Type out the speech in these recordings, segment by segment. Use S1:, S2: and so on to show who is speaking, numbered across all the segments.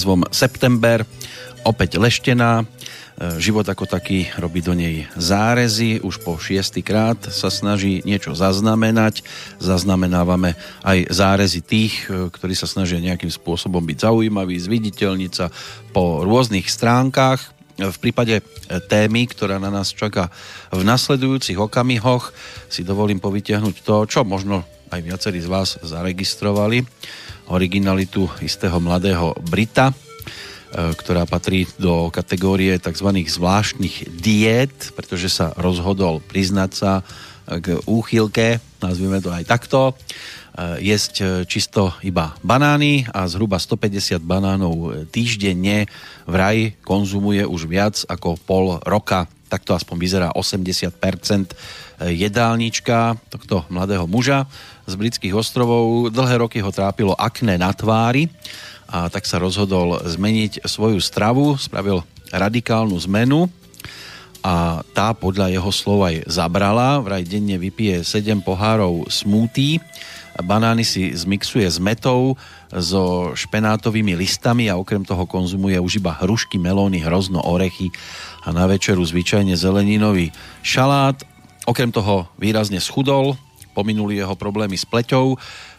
S1: názvom September, opäť leštená, E, život ako taký robí do nej zárezy, už po šiestýkrát sa snaží niečo zaznamenať. Zaznamenávame aj zárezy tých, e, ktorí sa snažia nejakým spôsobom byť zaujímaví, zviditeľniť sa po rôznych stránkach. V prípade e, témy, ktorá na nás čaká v nasledujúcich okamihoch, si dovolím povytiahnuť to, čo možno aj viacerí z vás zaregistrovali. Originalitu istého mladého Brita, E, ktorá patrí do kategórie tzv. zvláštnych diét, pretože sa rozhodol priznať sa k úchylke, nazvime to aj takto, e, jesť čisto iba banány a zhruba 150 banánov týždenne vraj konzumuje už viac ako pol roka. Takto aspoň vyzerá 80% jedálnička tohto mladého muža z britských ostrovov. Dlhé roky ho trápilo akné na tvári a tak sa rozhodol zmeniť svoju stravu, spravil radikálnu zmenu a tá podľa jeho slov aj zabrala. Vraj denne vypije 7 pohárov smútí, banány si zmixuje s metou, so špenátovými listami a okrem toho konzumuje už iba hrušky, melóny, hrozno, orechy a na večeru zvyčajne zeleninový šalát. Okrem toho výrazne schudol, pominuli jeho problémy s pleťou,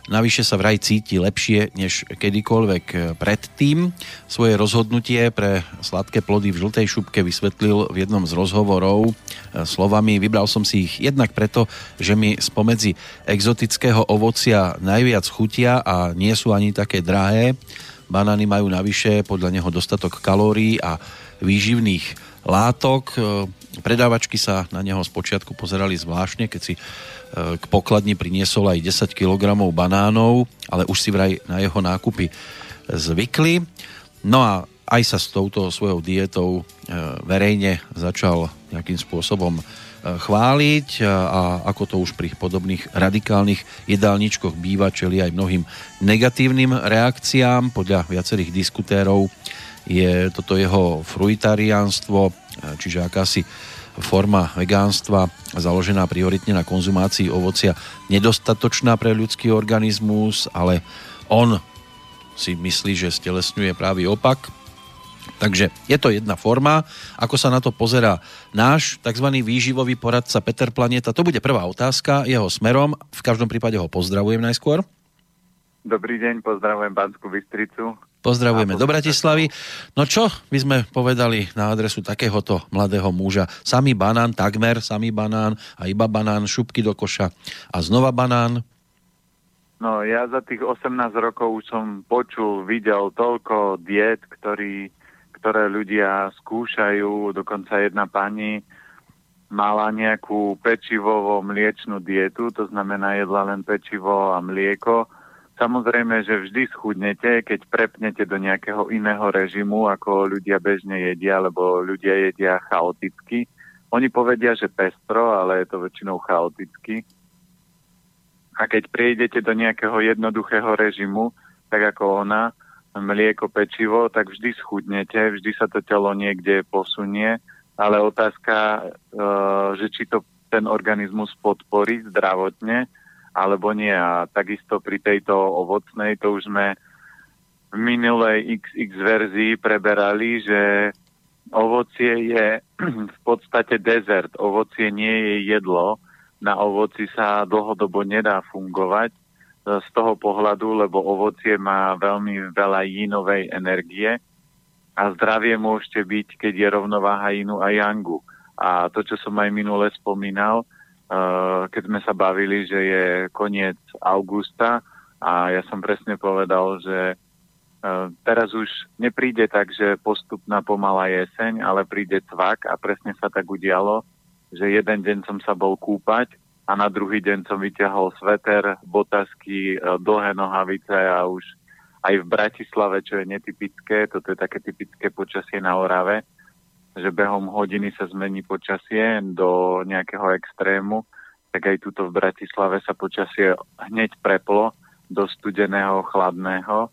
S1: Navyše sa vraj cíti lepšie než kedykoľvek predtým. Svoje rozhodnutie pre sladké plody v žltej šupke vysvetlil v jednom z rozhovorov e, slovami Vybral som si ich jednak preto, že mi spomedzi exotického ovocia najviac chutia a nie sú ani také drahé. Banány majú navyše podľa neho dostatok kalórií a výživných látok. E, predávačky sa na neho spočiatku pozerali zvláštne, keď si k pokladni priniesol aj 10 kg banánov, ale už si vraj na jeho nákupy zvykli. No a aj sa s touto svojou dietou e, verejne začal nejakým spôsobom e, chváliť a ako to už pri podobných radikálnych jedálničkoch býva, čeli aj mnohým negatívnym reakciám. Podľa viacerých diskutérov je toto jeho fruitariánstvo, e, čiže akási forma vegánstva založená prioritne na konzumácii ovocia nedostatočná pre ľudský organizmus, ale on si myslí, že stelesňuje právý opak. Takže je to jedna forma. Ako sa na to pozera náš tzv. výživový poradca Peter Planeta? To bude prvá otázka jeho smerom. V každom prípade ho pozdravujem najskôr.
S2: Dobrý deň, pozdravujem Banskú Bystricu.
S1: Pozdravujeme do Bratislavy. No čo by sme povedali na adresu takéhoto mladého muža? Samý banán, takmer samý banán a iba banán, šupky do koša a znova banán?
S2: No ja za tých 18 rokov už som počul, videl toľko diet, ktorý, ktoré ľudia skúšajú. Dokonca jedna pani mala nejakú pečivovo mliečnú dietu, to znamená jedla len pečivo a mlieko Samozrejme, že vždy schudnete, keď prepnete do nejakého iného režimu, ako ľudia bežne jedia, alebo ľudia jedia chaoticky. Oni povedia, že pestro, ale je to väčšinou chaoticky. A keď prejdete do nejakého jednoduchého režimu, tak ako ona, mlieko, pečivo, tak vždy schudnete, vždy sa to telo niekde posunie, ale otázka, e, že či to ten organizmus podporí zdravotne, alebo nie. A takisto pri tejto ovocnej, to už sme v minulej XX verzii preberali, že ovocie je v podstate dezert. Ovocie nie je jedlo. Na ovoci sa dlhodobo nedá fungovať z toho pohľadu, lebo ovocie má veľmi veľa jínovej energie a zdravie môžete byť, keď je rovnováha inu a yangu. A to, čo som aj minule spomínal, keď sme sa bavili, že je koniec augusta a ja som presne povedal, že eh, teraz už nepríde tak, že postupná pomalá jeseň, ale príde tvak a presne sa tak udialo, že jeden deň som sa bol kúpať a na druhý deň som vyťahol sveter, botasky, eh, dlhé nohavice a už aj v Bratislave, čo je netypické, toto je také typické počasie na Orave, že behom hodiny sa zmení počasie do nejakého extrému, tak aj tuto v Bratislave sa počasie hneď preplo do studeného, chladného.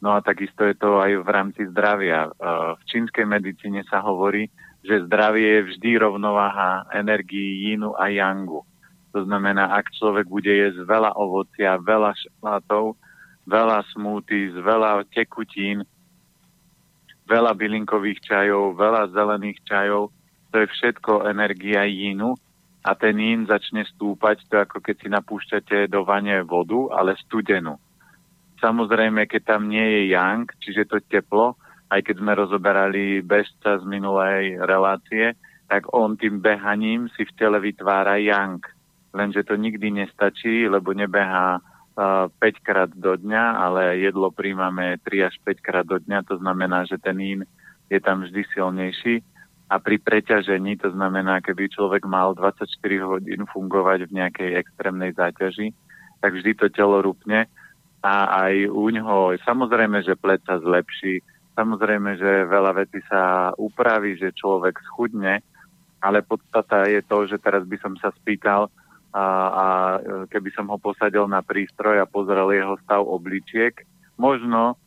S2: No a takisto je to aj v rámci zdravia. E, v čínskej medicíne sa hovorí, že zdravie je vždy rovnováha energií jínu a yangu. To znamená, ak človek bude jesť veľa ovocia, veľa šalátov, veľa smoothies, veľa tekutín, veľa bylinkových čajov, veľa zelených čajov, to je všetko energia jínu a ten jín začne stúpať, to ako keď si napúšťate do vane vodu, ale studenú. Samozrejme, keď tam nie je yang, čiže to teplo, aj keď sme rozoberali bežca z minulej relácie, tak on tým behaním si v tele vytvára yang. Lenže to nikdy nestačí, lebo nebeha uh, 5 krát do dňa, ale jedlo príjmame 3 až 5 krát do dňa, to znamená, že ten in je tam vždy silnejší. A pri preťažení, to znamená, keby človek mal 24 hodín fungovať v nejakej extrémnej záťaži, tak vždy to telo rupne. A aj u ňoho, samozrejme, že pleť sa zlepší, samozrejme, že veľa vecí sa upraví, že človek schudne, ale podstata je to, že teraz by som sa spýtal a, a keby som ho posadil na prístroj a pozrel jeho stav obličiek, možno,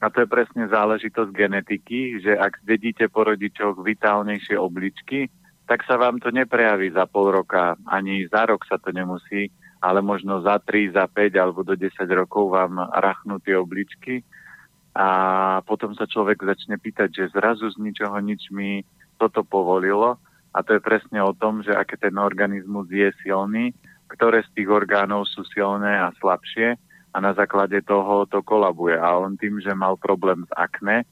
S2: a to je presne záležitosť genetiky, že ak zdedíte po rodičoch vitálnejšie obličky, tak sa vám to neprejaví za pol roka, ani za rok sa to nemusí ale možno za 3, za 5 alebo do 10 rokov vám rachnú tie obličky. A potom sa človek začne pýtať, že zrazu z ničoho nič mi toto povolilo a to je presne o tom, že aké ten organizmus je silný, ktoré z tých orgánov sú silné a slabšie a na základe toho to kolabuje. A on tým, že mal problém s akné,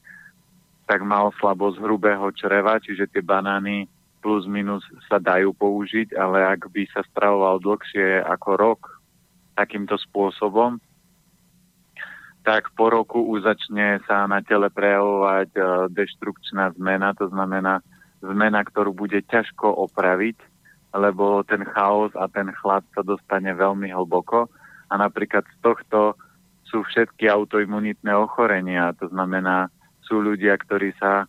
S2: tak mal slabosť hrubého čreva, čiže tie banány plus minus sa dajú použiť, ale ak by sa stravoval dlhšie ako rok takýmto spôsobom, tak po roku už začne sa na tele prejavovať e, deštrukčná zmena, to znamená zmena, ktorú bude ťažko opraviť, lebo ten chaos a ten chlad sa dostane veľmi hlboko. A napríklad z tohto sú všetky autoimunitné ochorenia, to znamená, sú ľudia, ktorí sa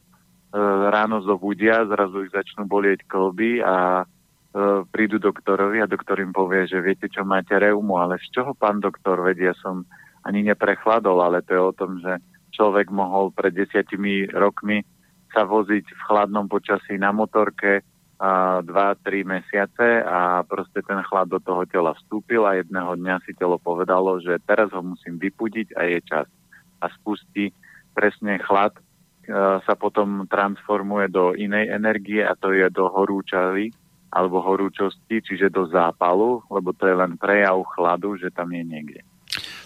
S2: E, ráno zobudia, zrazu ich začnú bolieť kolby a e, prídu doktorovi a doktor im povie, že viete čo, máte reumu, ale z čoho pán doktor? Vedia, som ani neprechladol, ale to je o tom, že človek mohol pred desiatimi rokmi sa voziť v chladnom počasí na motorke a 2-3 mesiace a proste ten chlad do toho tela vstúpil a jedného dňa si telo povedalo, že teraz ho musím vypudiť a je čas. A spustí presne chlad, E, sa potom transformuje do inej energie a to je do horúčavy alebo horúčosti, čiže do zápalu, lebo to je len prejav chladu, že tam je niekde.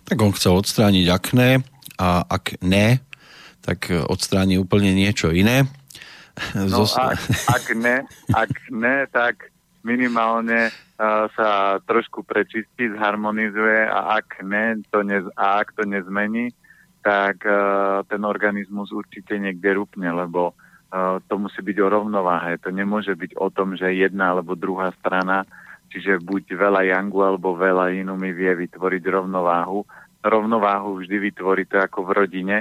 S1: Tak on chcel odstrániť akné a ak ne, tak odstráni úplne niečo iné.
S2: No, Zos... ak, ak, ne, ak ne, tak minimálne uh, sa trošku prečistí, zharmonizuje a ak ne, to ne, a ak to nezmení, tak uh, ten organizmus určite niekde rupne, lebo uh, to musí byť o rovnováhe. To nemôže byť o tom, že jedna alebo druhá strana, čiže buď veľa yangu alebo veľa inú mi vie vytvoriť rovnováhu. Rovnováhu vždy vytvorí to ako v rodine,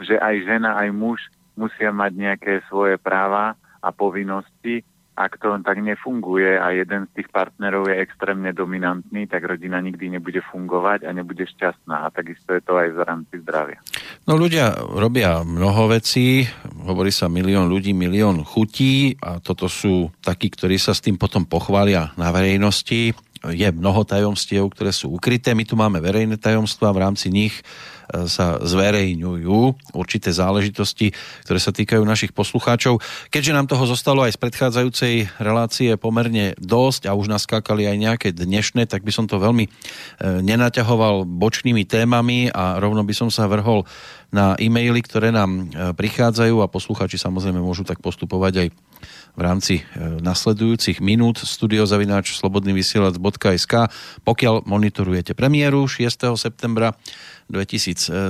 S2: že aj žena, aj muž musia mať nejaké svoje práva a povinnosti ak to tak nefunguje a jeden z tých partnerov je extrémne dominantný, tak rodina nikdy nebude fungovať a nebude šťastná. A takisto je to aj v rámci zdravia.
S1: No ľudia robia mnoho vecí, hovorí sa milión ľudí, milión chutí a toto sú takí, ktorí sa s tým potom pochvália na verejnosti. Je mnoho tajomstiev, ktoré sú ukryté. My tu máme verejné tajomstvá, v rámci nich sa zverejňujú určité záležitosti, ktoré sa týkajú našich poslucháčov. Keďže nám toho zostalo aj z predchádzajúcej relácie pomerne dosť a už naskákali aj nejaké dnešné, tak by som to veľmi e, nenaťahoval bočnými témami a rovno by som sa vrhol na e-maily, ktoré nám e, prichádzajú a poslucháči samozrejme môžu tak postupovať aj v rámci e, nasledujúcich minút studiozavináč slobodnyvysielac.sk pokiaľ monitorujete premiéru 6. septembra 2017.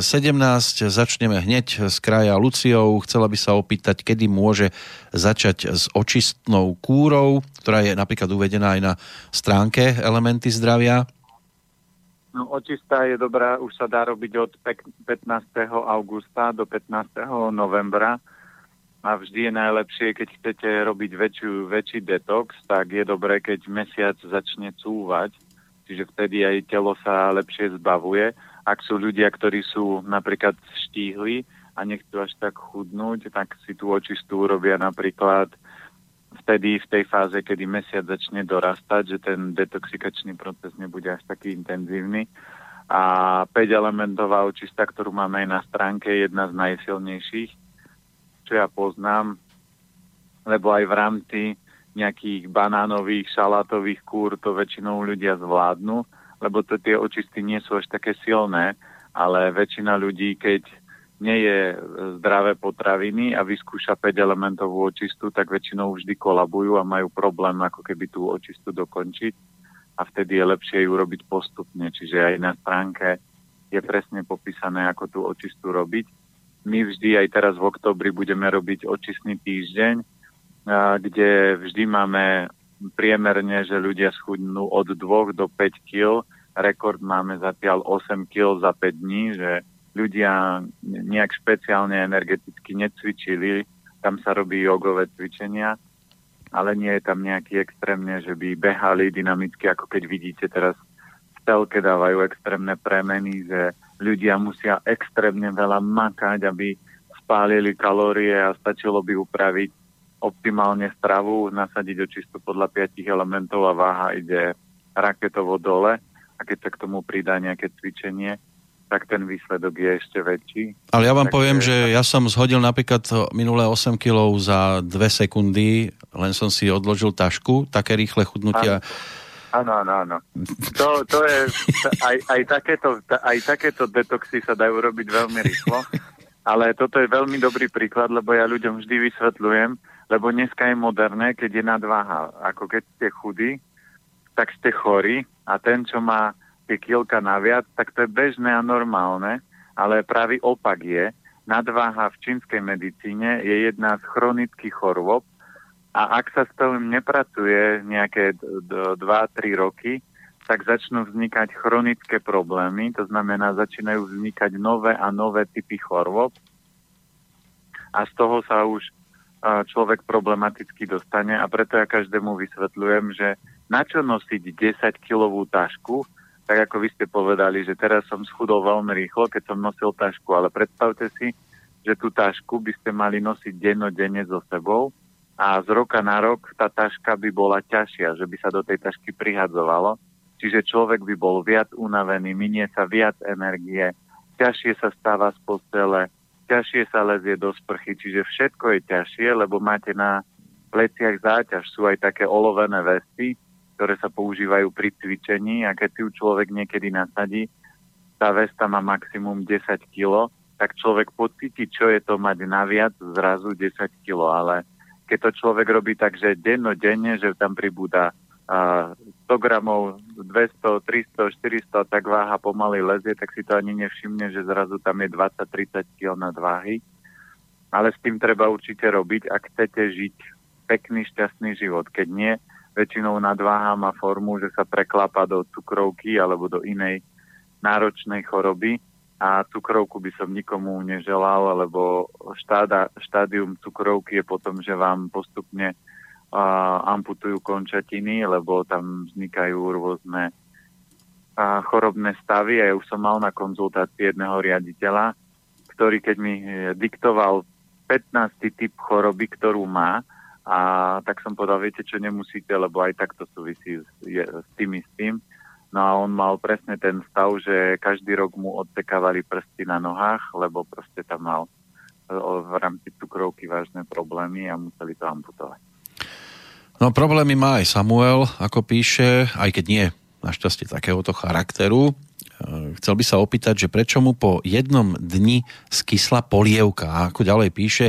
S1: Začneme hneď s kraja Luciou. Chcela by sa opýtať, kedy môže začať s očistnou kúrou, ktorá je napríklad uvedená aj na stránke Elementy zdravia.
S2: No, očistá je dobrá, už sa dá robiť od 15. augusta do 15. novembra a vždy je najlepšie, keď chcete robiť väčšiu, väčší detox, tak je dobré, keď mesiac začne cúvať, čiže vtedy aj telo sa lepšie zbavuje ak sú ľudia, ktorí sú napríklad štíhli a nechcú až tak chudnúť, tak si tú očistú robia napríklad vtedy v tej fáze, kedy mesiac začne dorastať, že ten detoxikačný proces nebude až taký intenzívny. a 5 elementová očista, ktorú máme aj na stránke, je jedna z najsilnejších, čo ja poznám, lebo aj v rámci nejakých banánových, šalátových kúr to väčšinou ľudia zvládnu, lebo to tie očisty nie sú až také silné, ale väčšina ľudí, keď nie je zdravé potraviny a vyskúša 5 elementovú očistu, tak väčšinou vždy kolabujú a majú problém ako keby tú očistu dokončiť a vtedy je lepšie ju robiť postupne. Čiže aj na stránke je presne popísané, ako tú očistu robiť. My vždy aj teraz v oktobri budeme robiť očistný týždeň, kde vždy máme priemerne, že ľudia schudnú od 2 do 5 kg. Rekord máme zatiaľ 8 kg za 5 dní, že ľudia nejak špeciálne energeticky necvičili. Tam sa robí jogové cvičenia ale nie je tam nejaký extrémne, že by behali dynamicky, ako keď vidíte teraz v telke dávajú extrémne premeny, že ľudia musia extrémne veľa makať, aby spálili kalórie a stačilo by upraviť optimálne stravu, nasadiť očistu podľa piatich elementov a váha ide raketovo dole a keď sa k tomu pridá nejaké cvičenie, tak ten výsledok je ešte väčší.
S1: Ale ja vám Takže... poviem, že ja som zhodil napríklad minulé 8 kg za 2 sekundy, len som si odložil tašku, také rýchle chudnutia.
S2: Áno, áno, áno. To, to je, aj, aj, takéto, aj takéto detoxy sa dajú robiť veľmi rýchlo, ale toto je veľmi dobrý príklad, lebo ja ľuďom vždy vysvetľujem, lebo dneska je moderné, keď je nadváha. Ako keď ste chudí, tak ste chorí a ten, čo má kilka naviac, tak to je bežné a normálne, ale pravý opak je, nadváha v čínskej medicíne je jedna z chronických chorôb a ak sa s tým nepracuje nejaké 2-3 roky, tak začnú vznikať chronické problémy, to znamená, začínajú vznikať nové a nové typy chorôb a z toho sa už človek problematicky dostane a preto ja každému vysvetľujem, že na čo nosiť 10-kilovú tašku, tak ako vy ste povedali, že teraz som schudol veľmi rýchlo, keď som nosil tašku, ale predstavte si, že tú tašku by ste mali nosiť dennodenne so sebou a z roka na rok tá taška by bola ťažšia, že by sa do tej tašky prihadzovalo, čiže človek by bol viac unavený, minie sa viac energie, ťažšie sa stáva z postele, ťažšie sa lezie do sprchy, čiže všetko je ťažšie, lebo máte na pleciach záťaž, sú aj také olovené vesty, ktoré sa používajú pri cvičení a keď si ju človek niekedy nasadí, tá vesta má maximum 10 kg, tak človek pocíti, čo je to mať naviac zrazu 10 kg, ale keď to človek robí tak, že denne, že tam pribúda uh, 100 gramov, 200, 300, 400, tak váha pomaly lezie, tak si to ani nevšimne, že zrazu tam je 20-30 kg na váhy. Ale s tým treba určite robiť, ak chcete žiť pekný, šťastný život. Keď nie, väčšinou nadváha má formu, že sa preklapa do cukrovky alebo do inej náročnej choroby a cukrovku by som nikomu neželal, lebo štáda, štádium cukrovky je potom, že vám postupne uh, amputujú končatiny, lebo tam vznikajú rôzne uh, chorobné stavy a ja už som mal na konzultácii jedného riaditeľa, ktorý keď mi diktoval 15. typ choroby, ktorú má, a tak som povedal, viete čo, nemusíte, lebo aj tak to súvisí s, je, s tým istým. No a on mal presne ten stav, že každý rok mu odtekávali prsty na nohách, lebo proste tam mal v rámci cukrovky vážne problémy a museli to amputovať.
S1: No problémy má aj Samuel, ako píše, aj keď nie našťastie takéhoto charakteru. E, chcel by sa opýtať, že prečo mu po jednom dni skysla polievka. Ako ďalej píše,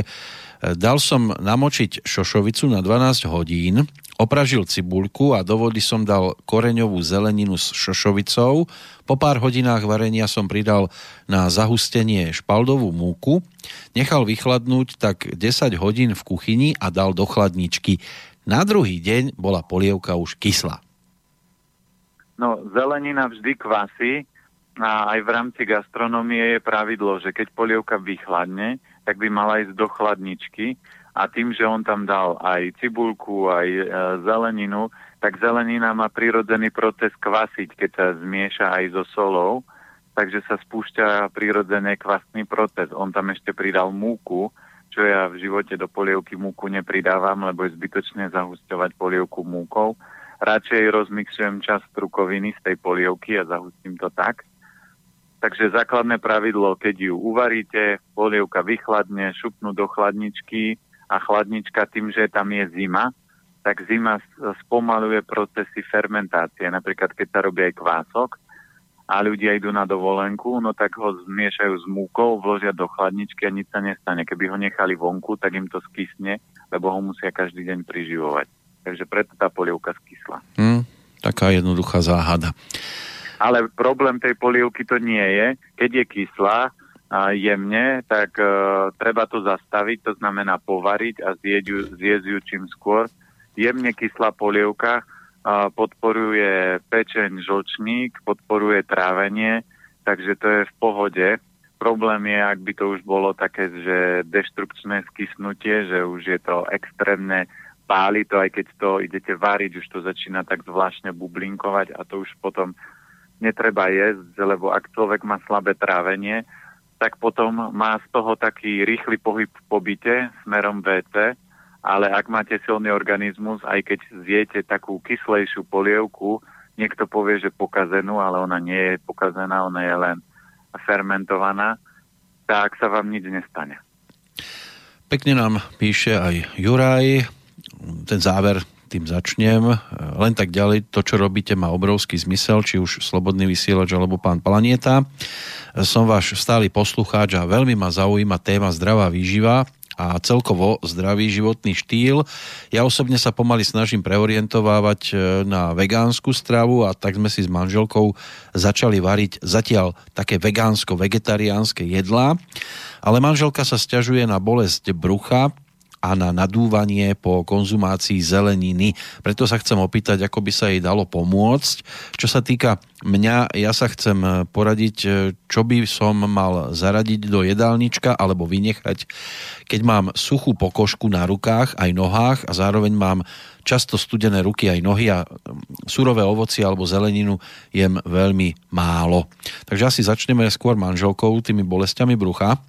S1: Dal som namočiť šošovicu na 12 hodín, opražil cibuľku a do vody som dal koreňovú zeleninu s šošovicou. Po pár hodinách varenia som pridal na zahustenie špaldovú múku, nechal vychladnúť tak 10 hodín v kuchyni a dal do chladničky. Na druhý deň bola polievka už kyslá.
S2: No, zelenina vždy kvasí a aj v rámci gastronomie je pravidlo, že keď polievka vychladne, tak by mala ísť do chladničky a tým, že on tam dal aj cibulku, aj e, zeleninu, tak zelenina má prirodzený proces kvasiť, keď sa zmieša aj so solou, takže sa spúšťa prirodzený kvasný proces. On tam ešte pridal múku, čo ja v živote do polievky múku nepridávam, lebo je zbytočné zahusťovať polievku múkou. Radšej rozmixujem čas strukoviny z tej polievky a zahustím to tak. Takže základné pravidlo, keď ju uvaríte, polievka vychladne, šupnú do chladničky a chladnička tým, že tam je zima, tak zima spomaluje procesy fermentácie. Napríklad, keď sa robí aj kvások a ľudia idú na dovolenku, no tak ho zmiešajú s múkou, vložia do chladničky a nič sa nestane. Keby ho nechali vonku, tak im to skysne, lebo ho musia každý deň priživovať. Takže preto tá polievka skysla.
S1: Hmm, taká jednoduchá záhada.
S2: Ale problém tej polievky to nie je. Keď je kyslá a jemne, tak uh, treba to zastaviť, to znamená povariť a zjesť ju, čím skôr. Jemne kyslá polievka uh, podporuje pečeň, žlčník, podporuje trávenie, takže to je v pohode. Problém je, ak by to už bolo také, že deštrukčné skysnutie, že už je to extrémne páli to, aj keď to idete variť, už to začína tak zvláštne bublinkovať a to už potom netreba jesť, lebo ak človek má slabé trávenie, tak potom má z toho taký rýchly pohyb v pobyte smerom VC, ale ak máte silný organizmus, aj keď zjete takú kyslejšiu polievku, niekto povie, že pokazenú, ale ona nie je pokazená, ona je len fermentovaná, tak sa vám nič nestane.
S1: Pekne nám píše aj Juraj, ten záver tým začnem. Len tak ďalej, to, čo robíte, má obrovský zmysel, či už Slobodný vysielač alebo pán Planieta. Som váš stály poslucháč a veľmi ma zaujíma téma zdravá výživa a celkovo zdravý životný štýl. Ja osobne sa pomaly snažím preorientovávať e, na vegánsku stravu a tak sme si s manželkou začali variť zatiaľ také vegánsko-vegetariánske jedlá, ale manželka sa stiažuje na bolesť brucha, a na nadúvanie po konzumácii zeleniny. Preto sa chcem opýtať, ako by sa jej dalo pomôcť. Čo sa týka mňa, ja sa chcem poradiť, čo by som mal zaradiť do jedálnička alebo vynechať, keď mám suchú pokožku na rukách aj nohách a zároveň mám často studené ruky aj nohy a surové ovoci alebo zeleninu jem veľmi málo. Takže asi začneme skôr manželkou, tými bolestiami brucha.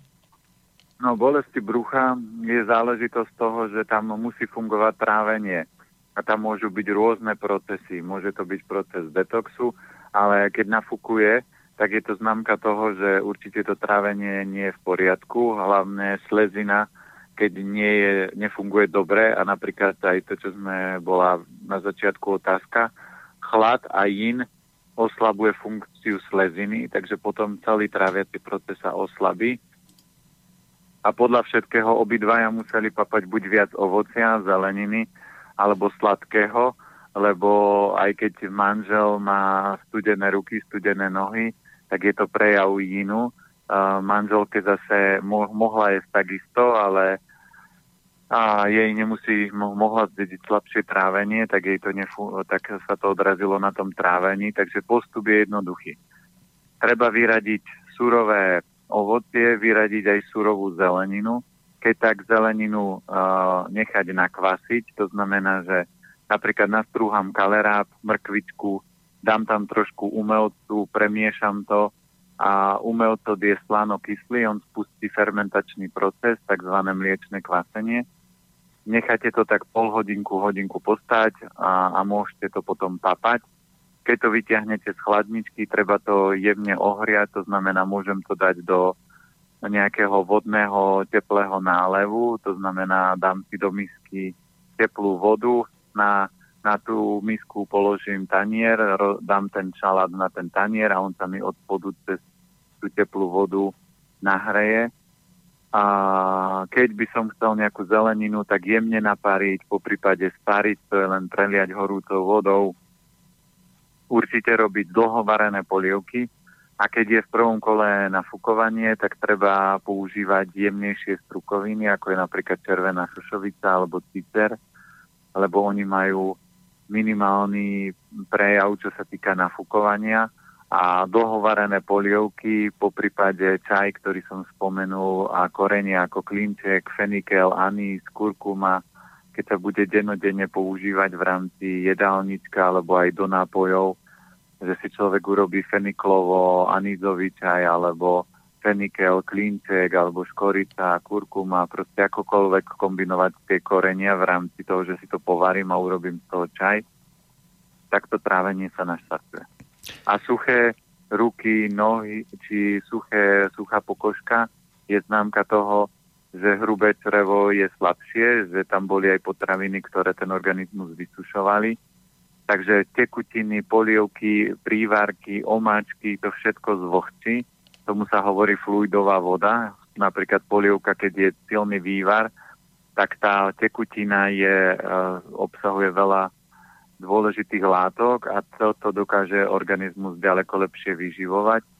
S2: No, bolesti brucha je záležitosť toho, že tam musí fungovať trávenie. A tam môžu byť rôzne procesy. Môže to byť proces detoxu, ale keď nafúkuje, tak je to známka toho, že určite to trávenie nie je v poriadku. Hlavne slezina, keď nie je, nefunguje dobre a napríklad aj to, čo sme bola na začiatku otázka, chlad a yin oslabuje funkciu sleziny, takže potom celý tráviaci proces sa oslabí a podľa všetkého obidvaja museli papať buď viac ovocia, zeleniny alebo sladkého, lebo aj keď manžel má studené ruky, studené nohy, tak je to prejav jínu. Uh, manželke zase mo- mohla jesť takisto, ale a jej nemusí, mo- mohla zdediť slabšie trávenie, tak, jej to nefu- tak sa to odrazilo na tom trávení, takže postup je jednoduchý. Treba vyradiť surové ovocie, vyradiť aj surovú zeleninu. Keď tak zeleninu uh, nechať nakvasiť, to znamená, že napríklad nastrúham kalerát, mrkvičku, dám tam trošku umelcu, premiešam to a umelco je slano kyslý, on spustí fermentačný proces, tzv. mliečne kvasenie. Necháte to tak pol hodinku, hodinku postať a, a môžete to potom papať keď to vyťahnete z chladničky, treba to jemne ohriať, to znamená, môžem to dať do nejakého vodného teplého nálevu, to znamená, dám si do misky teplú vodu, na, na tú misku položím tanier, ro, dám ten šalát na ten tanier a on sa mi od spodu cez tú teplú vodu nahreje. A keď by som chcel nejakú zeleninu, tak jemne napariť, po prípade spariť, to je len preliať horúcou vodou, určite robiť dlhovarené polievky a keď je v prvom kole nafúkovanie, tak treba používať jemnejšie strukoviny, ako je napríklad červená šošovica alebo cicer, lebo oni majú minimálny prejav, čo sa týka nafúkovania a dlhovarené polievky, po prípade čaj, ktorý som spomenul, a korenie ako klinček, fenikel, anís, kurkuma, keď sa bude denodenne používať v rámci jedálnička alebo aj do nápojov, že si človek urobí feniklovo, anízový čaj alebo fenikel, klinček alebo škorica, kurkuma, proste akokoľvek kombinovať tie korenia v rámci toho, že si to povarím a urobím z toho čaj, tak to trávenie sa naštartuje. A suché, ruky, nohy či suché, suchá pokožka je známka toho, že hrubé črevo je slabšie, že tam boli aj potraviny, ktoré ten organizmus vysušovali. Takže tekutiny, polievky, prívárky, omáčky, to všetko zvlhčí. Tomu sa hovorí fluidová voda. Napríklad polievka, keď je silný vývar, tak tá tekutina je, e, obsahuje veľa dôležitých látok a toto dokáže organizmus ďaleko lepšie vyživovať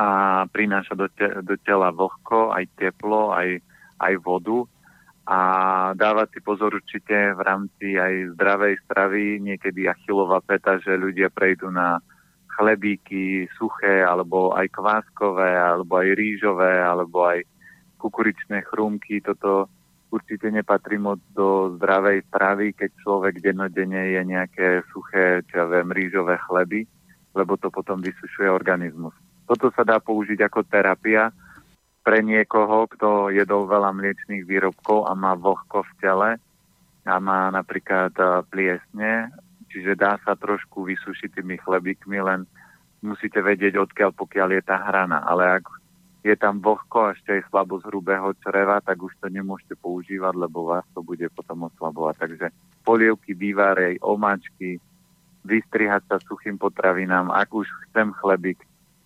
S2: a prináša do, te, do tela vlhko, aj teplo, aj, aj vodu a dávať si pozor určite v rámci aj zdravej stravy, niekedy achilová peta, že ľudia prejdú na chlebíky suché, alebo aj kváskové, alebo aj rýžové, alebo aj kukuričné chrúmky. Toto určite nepatrí moc do zdravej stravy, keď človek dennodenne je nejaké suché, čo ja viem, rýžové chleby, lebo to potom vysušuje organizmus. Toto sa dá použiť ako terapia pre niekoho, kto jedol veľa mliečných výrobkov a má vlhko v tele a má napríklad eh, pliesne, čiže dá sa trošku vysušiť tými chlebíkmi, len musíte vedieť, odkiaľ pokiaľ je tá hrana. Ale ak je tam vlhko a ešte aj slabosť hrubého čreva, tak už to nemôžete používať, lebo vás to bude potom oslabovať. Takže polievky, bývarej, omáčky, vystrihať sa suchým potravinám. Ak už chcem chlebík,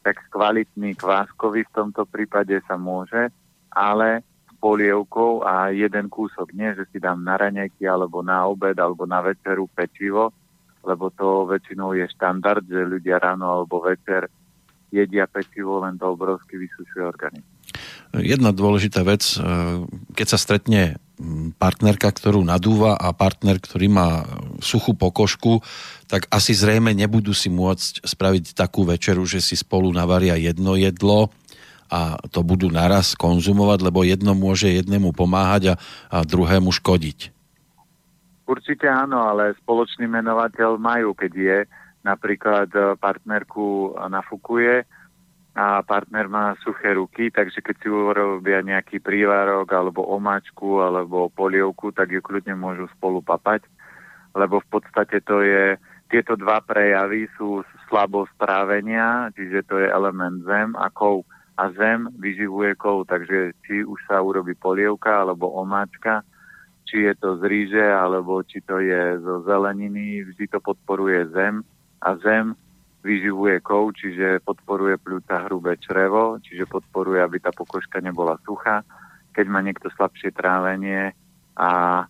S2: tak kvalitný kváskový v tomto prípade sa môže, ale s polievkou a jeden kúsok. Nie, že si dám na raňajky, alebo na obed, alebo na večeru pečivo, lebo to väčšinou je štandard, že ľudia ráno alebo večer jedia pečivo, len to obrovsky vysušuje organizmus.
S1: Jedna dôležitá vec, e, keď sa stretne partnerka, ktorú nadúva a partner, ktorý má suchú pokožku, tak asi zrejme nebudú si môcť spraviť takú večeru, že si spolu navaria jedno jedlo a to budú naraz konzumovať, lebo jedno môže jednému pomáhať a, a druhému škodiť.
S2: Určite áno, ale spoločný menovateľ majú, keď je napríklad e, partnerku nafukuje a partner má suché ruky, takže keď si urobia nejaký prívárok alebo omáčku alebo polievku, tak ju kľudne môžu spolu papať, lebo v podstate to je, tieto dva prejavy sú slabo strávenia, čiže to je element zem a kov. A zem vyživuje kov, takže či už sa urobí polievka alebo omáčka, či je to z ríže alebo či to je zo zeleniny, vždy to podporuje zem a zem vyživuje kov, čiže podporuje pľúca hrubé črevo, čiže podporuje, aby tá pokožka nebola suchá. Keď má niekto slabšie trávenie a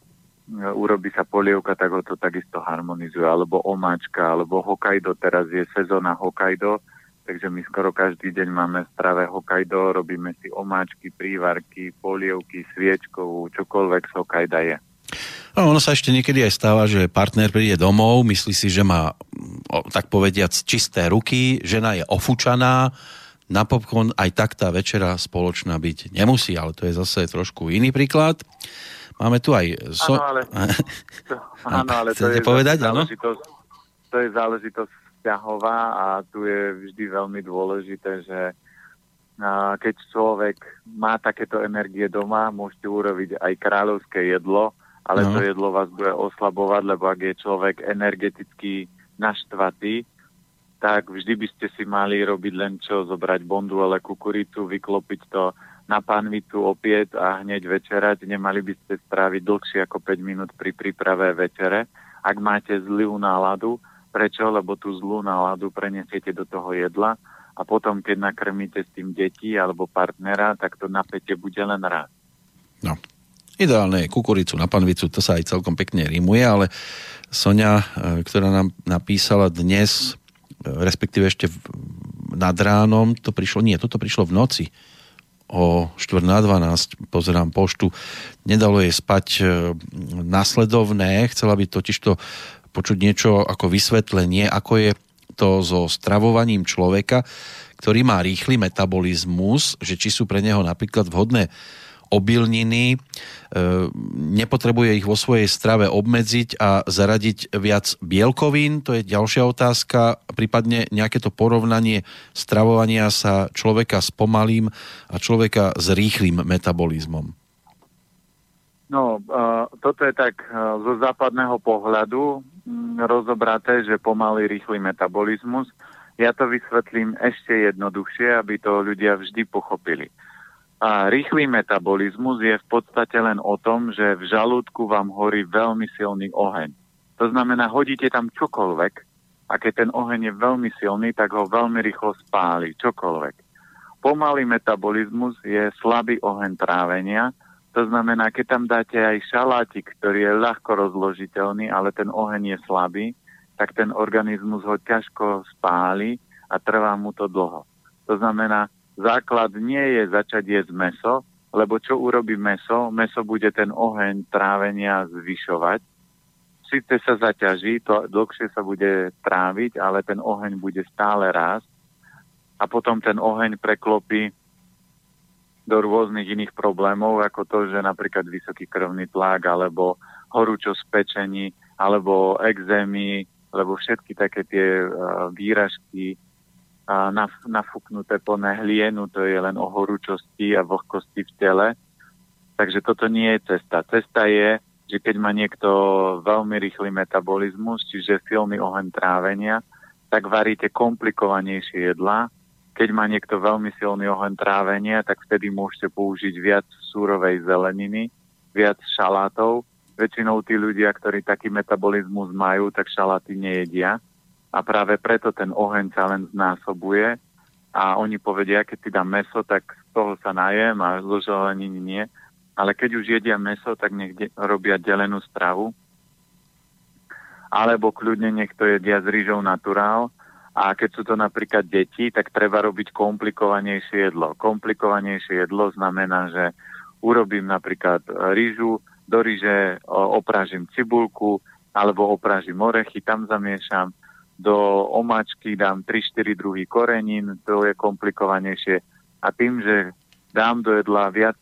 S2: urobí sa polievka, tak ho to takisto harmonizuje. Alebo omáčka, alebo Hokkaido, teraz je sezóna Hokkaido, takže my skoro každý deň máme strave Hokkaido, robíme si omáčky, prívarky, polievky, sviečkovú, čokoľvek z Hokkaido je.
S1: No, ono sa ešte niekedy aj stáva, že partner príde domov, myslí si, že má, tak povediac, čisté ruky, žena je ofúčaná, napokon aj tak tá večera spoločná byť nemusí, ale to je zase trošku iný príklad. Máme tu aj...
S2: So... Áno, ale, to, áno, ale to, je povedať, záležitosť, to je záležitosť vzťahová a tu je vždy veľmi dôležité, že keď človek má takéto energie doma, môžete urobiť aj kráľovské jedlo, ale no. to jedlo vás bude oslabovať, lebo ak je človek energeticky naštvatý, tak vždy by ste si mali robiť len čo, zobrať bondu, ale kukuricu, vyklopiť to na panvicu opiec a hneď večerať. Nemali by ste stráviť dlhšie ako 5 minút pri príprave večere. Ak máte zlú náladu, prečo? Lebo tú zlú náladu prenesiete do toho jedla a potom, keď nakrmíte s tým deti alebo partnera, tak to napätie bude len raz.
S1: No, Ideálne je kukuricu na panvicu, to sa aj celkom pekne rímuje, ale Sonia, e, ktorá nám napísala dnes, e, respektíve ešte nad ránom, to prišlo, nie, toto prišlo v noci, o 4 na 12, pozerám poštu, nedalo jej spať e, nasledovné, chcela by totiž to počuť niečo ako vysvetlenie, ako je to so stravovaním človeka, ktorý má rýchly metabolizmus, že či sú pre neho napríklad vhodné obilniny, e, nepotrebuje ich vo svojej strave obmedziť a zaradiť viac bielkovín, to je ďalšia otázka, prípadne nejaké to porovnanie stravovania sa človeka s pomalým a človeka s rýchlým metabolizmom.
S2: No, toto je tak uh, zo západného pohľadu rozobraté, že pomalý rýchly metabolizmus. Ja to vysvetlím ešte jednoduchšie, aby to ľudia vždy pochopili. A rýchly metabolizmus je v podstate len o tom, že v žalúdku vám horí veľmi silný oheň. To znamená, hodíte tam čokoľvek a keď ten oheň je veľmi silný, tak ho veľmi rýchlo spáli, čokoľvek. Pomalý metabolizmus je slabý oheň trávenia, to znamená, keď tam dáte aj šalátik, ktorý je ľahko rozložiteľný, ale ten oheň je slabý, tak ten organizmus ho ťažko spáli a trvá mu to dlho. To znamená, základ nie je začať jesť meso, lebo čo urobí meso? Meso bude ten oheň trávenia zvyšovať. Sice sa zaťaží, to dlhšie sa bude tráviť, ale ten oheň bude stále rásť a potom ten oheň preklopí do rôznych iných problémov, ako to, že napríklad vysoký krvný tlak, alebo horúčosť pečení, alebo exémy, lebo všetky také tie uh, výražky naf, nafúknuté plné hlienu, to je len o horúčosti a vlhkosti v tele. Takže toto nie je cesta. Cesta je, že keď má niekto veľmi rýchly metabolizmus, čiže silný oheň trávenia, tak varíte komplikovanejšie jedlá. Keď má niekto veľmi silný oheň trávenia, tak vtedy môžete použiť viac súrovej zeleniny, viac šalátov, väčšinou tí ľudia, ktorí taký metabolizmus majú, tak šalaty nejedia. A práve preto ten oheň sa len znásobuje a oni povedia, keď si dám meso, tak z toho sa najem a zo zeleniny nie. Ale keď už jedia meso, tak nech de- robia delenú stravu. Alebo kľudne nech to jedia s rýžou naturál. A keď sú to napríklad deti, tak treba robiť komplikovanejšie jedlo. Komplikovanejšie jedlo znamená, že urobím napríklad rýžu, do ryže oprážim cibulku alebo oprážim orechy, tam zamiešam, do omáčky dám 3-4 druhy korenín, to je komplikovanejšie. A tým, že dám do jedla viac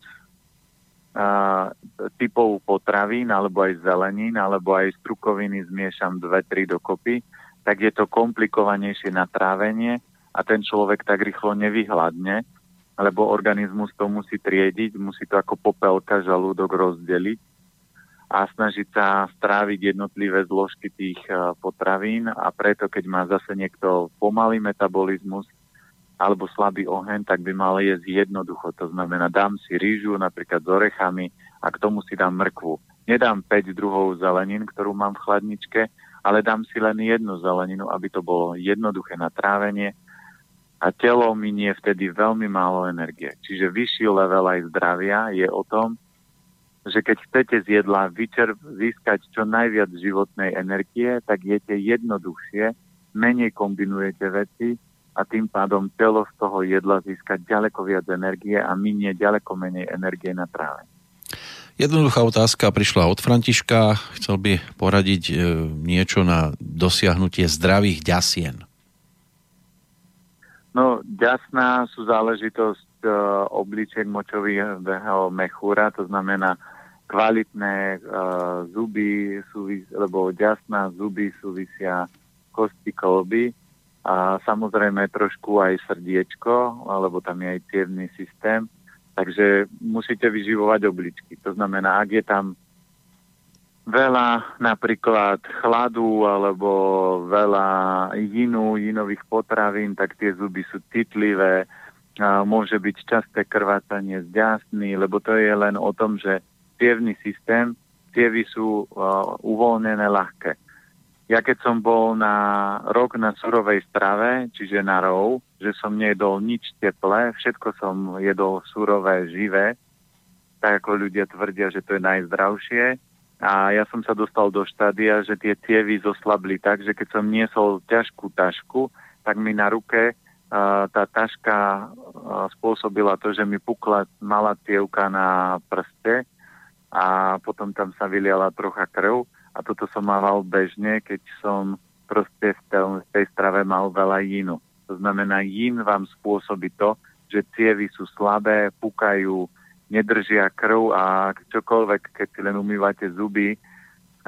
S2: a, typov potravín, alebo aj zelenín, alebo aj strukoviny zmiešam 2-3 dokopy, tak je to komplikovanejšie na trávenie a ten človek tak rýchlo nevyhľadne, lebo organizmus to musí triediť, musí to ako popelka žalúdok rozdeliť a snažiť sa stráviť jednotlivé zložky tých e, potravín a preto, keď má zase niekto pomalý metabolizmus alebo slabý oheň, tak by mal jesť jednoducho. To znamená, dám si rýžu napríklad s orechami a k tomu si dám mrkvu. Nedám 5 druhov zelenín, ktorú mám v chladničke, ale dám si len jednu zeleninu, aby to bolo jednoduché na trávenie a telo minie vtedy veľmi málo energie. Čiže vyšší level aj zdravia je o tom, že keď chcete z jedla vyčer- získať čo najviac životnej energie, tak jete jednoduchšie, menej kombinujete veci a tým pádom telo z toho jedla získa ďaleko viac energie a minie ďaleko menej energie na tráve.
S1: Jednoduchá otázka prišla od Františka. Chcel by poradiť e, niečo na dosiahnutie zdravých ďasien.
S2: No, ďasná sú záležitosť e, obličiek močového mechúra, to znamená kvalitné uh, zuby, súvis, lebo ďasná zuby súvisia kosti kolby a samozrejme trošku aj srdiečko, alebo tam je aj cievný systém. Takže musíte vyživovať obličky. To znamená, ak je tam veľa napríklad chladu alebo veľa jinu, jinových potravín, tak tie zuby sú citlivé, a môže byť časté krvácanie z ďasny, lebo to je len o tom, že cievný systém, cievy sú uh, uvoľnené ľahké. Ja keď som bol na rok na surovej strave, čiže na rov, že som nejedol nič teplé, všetko som jedol surové, živé, tak ako ľudia tvrdia, že to je najzdravšie. A ja som sa dostal do štádia, že tie cievy zoslabli tak, že keď som niesol ťažkú tašku, tak mi na ruke uh, tá taška uh, spôsobila to, že mi pukla malá cievka na prste a potom tam sa vyliala trocha krv a toto som mával bežne, keď som proste v tej, strave mal veľa jínu. To znamená, jín vám spôsobí to, že cievy sú slabé, pukajú, nedržia krv a čokoľvek, keď si len umývate zuby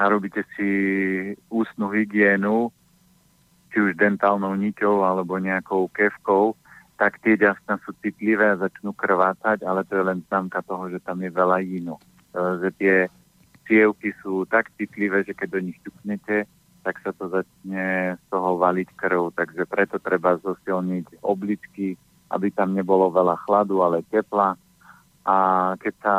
S2: a robíte si ústnu hygienu, či už dentálnou niťou alebo nejakou kevkou, tak tie ďasna sú citlivé a začnú krvácať, ale to je len známka toho, že tam je veľa jínu. E, že tie cievky sú tak citlivé, že keď do nich ťuknete, tak sa to začne z toho zvaliť krv, takže preto treba zosilniť obličky, aby tam nebolo veľa chladu, ale tepla. A keď sa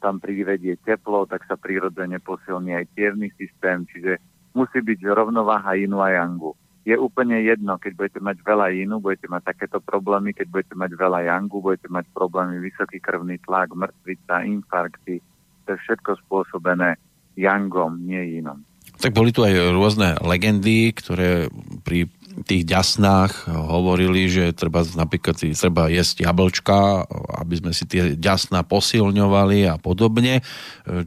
S2: tam privedie teplo, tak sa prirodzene posilní aj tierny systém, čiže musí byť rovnováha inu a yangu. Je úplne jedno, keď budete mať veľa inu, budete mať takéto problémy, keď budete mať veľa yangu, budete mať problémy, vysoký krvný tlak, mŕtvica, infarkty. To je všetko spôsobené yangom, nie inom.
S1: Tak boli tu aj rôzne legendy, ktoré pri tých ďasnách hovorili, že treba napríklad treba jesť jablčka, aby sme si tie ďasná posilňovali a podobne.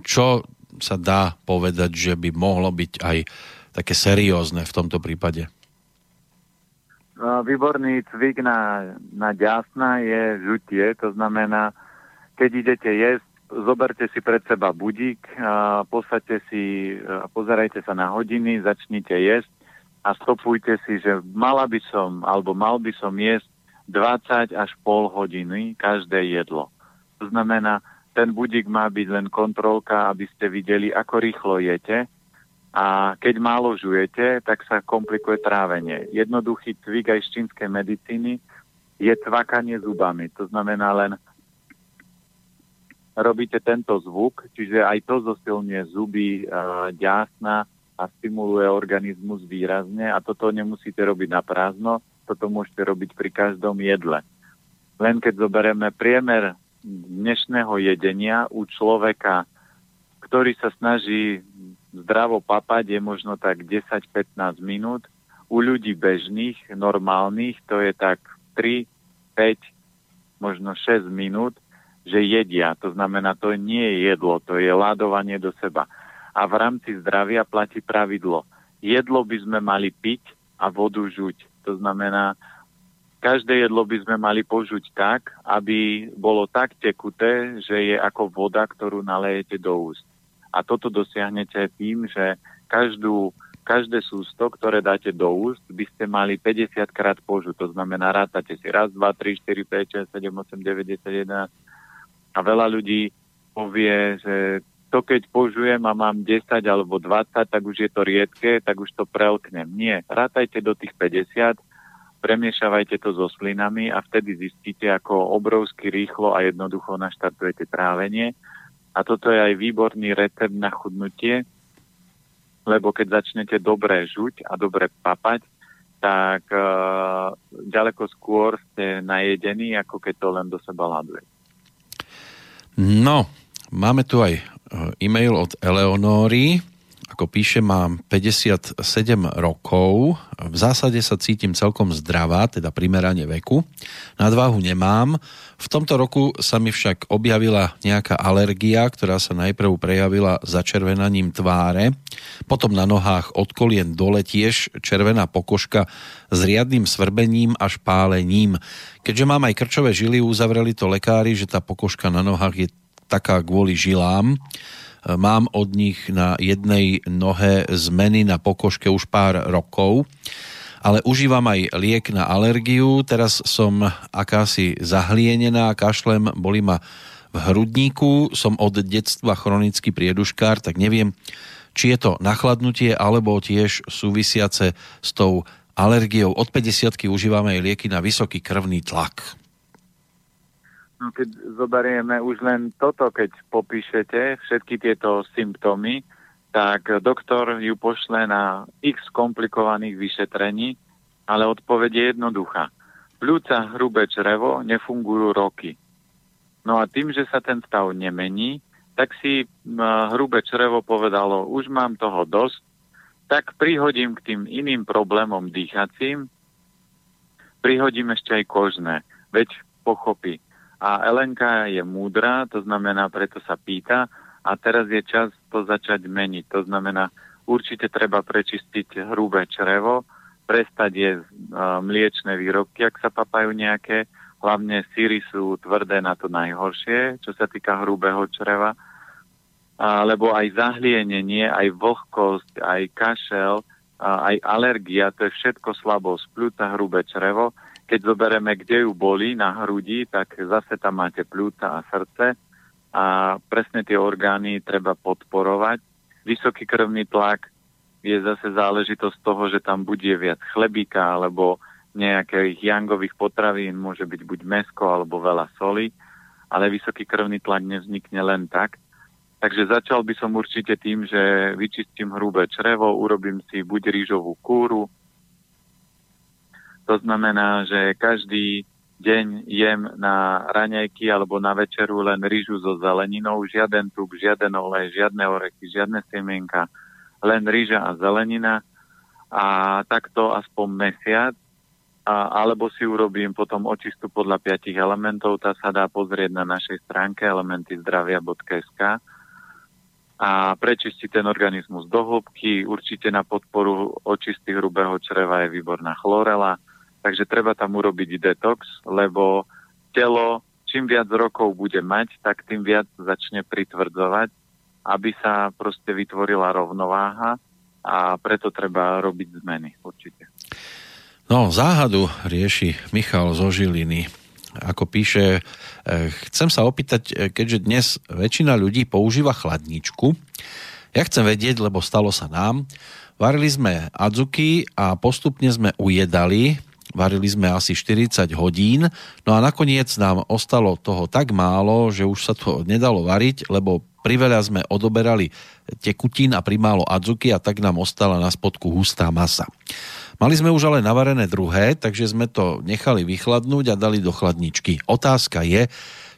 S1: Čo sa dá povedať, že by mohlo byť aj také seriózne v tomto prípade?
S2: Výborný cvik na, na ďasna je žutie, to znamená, keď idete jesť, zoberte si pred seba budík, posadte si, pozerajte sa na hodiny, začnite jesť a stopujte si, že mala by som, alebo mal by som jesť 20 až pol hodiny každé jedlo. To znamená, ten budík má byť len kontrolka, aby ste videli, ako rýchlo jete a keď málo žujete, tak sa komplikuje trávenie. Jednoduchý cvik aj z čínskej medicíny je cvakanie zubami. To znamená len robíte tento zvuk, čiže aj to zosilňuje zuby, ďásna a stimuluje organizmus výrazne a toto nemusíte robiť na prázdno, toto môžete robiť pri každom jedle. Len keď zoberieme priemer dnešného jedenia u človeka, ktorý sa snaží zdravo papať, je možno tak 10-15 minút. U ľudí bežných, normálnych, to je tak 3, 5, možno 6 minút že jedia. To znamená, to nie je jedlo, to je ládovanie do seba. A v rámci zdravia platí pravidlo. Jedlo by sme mali piť a vodu žuť. To znamená, každé jedlo by sme mali požuť tak, aby bolo tak tekuté, že je ako voda, ktorú nalejete do úst. A toto dosiahnete tým, že každú, každé sústo, ktoré dáte do úst, by ste mali 50 krát požuť. To znamená, rátate si raz, dva, tri, 4, 5, 6, 7, 8, 9, 10, 11, a veľa ľudí povie, že to keď požujem a mám 10 alebo 20, tak už je to riedke, tak už to prelknem. Nie, rátajte do tých 50, premiešavajte to so slinami a vtedy zistíte, ako obrovsky rýchlo a jednoducho naštartujete trávenie. A toto je aj výborný recept na chudnutie, lebo keď začnete dobre žuť a dobre papať, tak uh, ďaleko skôr ste najedení, ako keď to len do seba ladujete.
S1: No, máme tu aj e, e-mail od Eleonóry. Ako píše, mám 57 rokov. V zásade sa cítim celkom zdravá, teda primerane veku. Nadváhu nemám. V tomto roku sa mi však objavila nejaká alergia, ktorá sa najprv prejavila začervenaním tváre, potom na nohách od kolien dole tiež červená pokožka s riadnym svrbením až pálením. Keďže mám aj krčové žily, uzavreli to lekári, že tá pokožka na nohách je taká kvôli žilám. Mám od nich na jednej nohe zmeny na pokožke už pár rokov ale užívam aj liek na alergiu. Teraz som akási zahlienená, kašlem, boli ma v hrudníku, som od detstva chronický prieduškár, tak neviem, či je to nachladnutie alebo tiež súvisiace s tou alergiou. Od 50 užívame aj lieky na vysoký krvný tlak.
S2: No, keď zoberieme už len toto, keď popíšete všetky tieto symptómy, tak doktor ju pošle na x komplikovaných vyšetrení, ale odpoveď je jednoduchá. Pľúca, hrubé črevo nefungujú roky. No a tým, že sa ten stav nemení, tak si hrubé črevo povedalo, už mám toho dosť, tak prihodím k tým iným problémom dýchacím, prihodím ešte aj kožné, veď pochopí. A Elenka je múdra, to znamená, preto sa pýta, a teraz je čas to začať meniť. To znamená, určite treba prečistiť hrubé črevo, prestať jesť uh, mliečne výrobky, ak sa papajú nejaké. Hlavne síry sú tvrdé na to najhoršie, čo sa týka hrubého čreva. Uh, lebo aj zahlienenie, aj vlhkosť, aj kašel, uh, aj alergia, to je všetko slabosť, pľúca, hrubé črevo. Keď zoberieme, kde ju boli na hrudi, tak zase tam máte pľúca a srdce a presne tie orgány treba podporovať. Vysoký krvný tlak je zase záležitosť toho, že tam bude viac chlebíka alebo nejakých jangových potravín, môže byť buď mesko alebo veľa soli, ale vysoký krvný tlak nevznikne len tak. Takže začal by som určite tým, že vyčistím hrubé črevo, urobím si buď rýžovú kúru, to znamená, že každý deň jem na raňajky alebo na večeru len rýžu so zeleninou, žiaden tuk, žiaden olej, žiadne orechy, žiadne semienka, len rýža a zelenina. A takto aspoň mesiac. A, alebo si urobím potom očistu podľa piatich elementov, tá sa dá pozrieť na našej stránke elementyzdravia.sk a prečistiť ten organizmus do hĺbky. Určite na podporu očisty hrubého čreva je výborná chlorela, takže treba tam urobiť detox, lebo telo čím viac rokov bude mať, tak tým viac začne pritvrdzovať, aby sa proste vytvorila rovnováha a preto treba robiť zmeny určite.
S1: No, záhadu rieši Michal zo Žiliny. Ako píše, eh, chcem sa opýtať, eh, keďže dnes väčšina ľudí používa chladničku, ja chcem vedieť, lebo stalo sa nám, varili sme adzuky a postupne sme ujedali Varili sme asi 40 hodín, no a nakoniec nám ostalo toho tak málo, že už sa to nedalo variť, lebo priveľa sme odoberali tekutín a primálo adzuky a tak nám ostala na spodku hustá masa. Mali sme už ale navarené druhé, takže sme to nechali vychladnúť a dali do chladničky. Otázka je,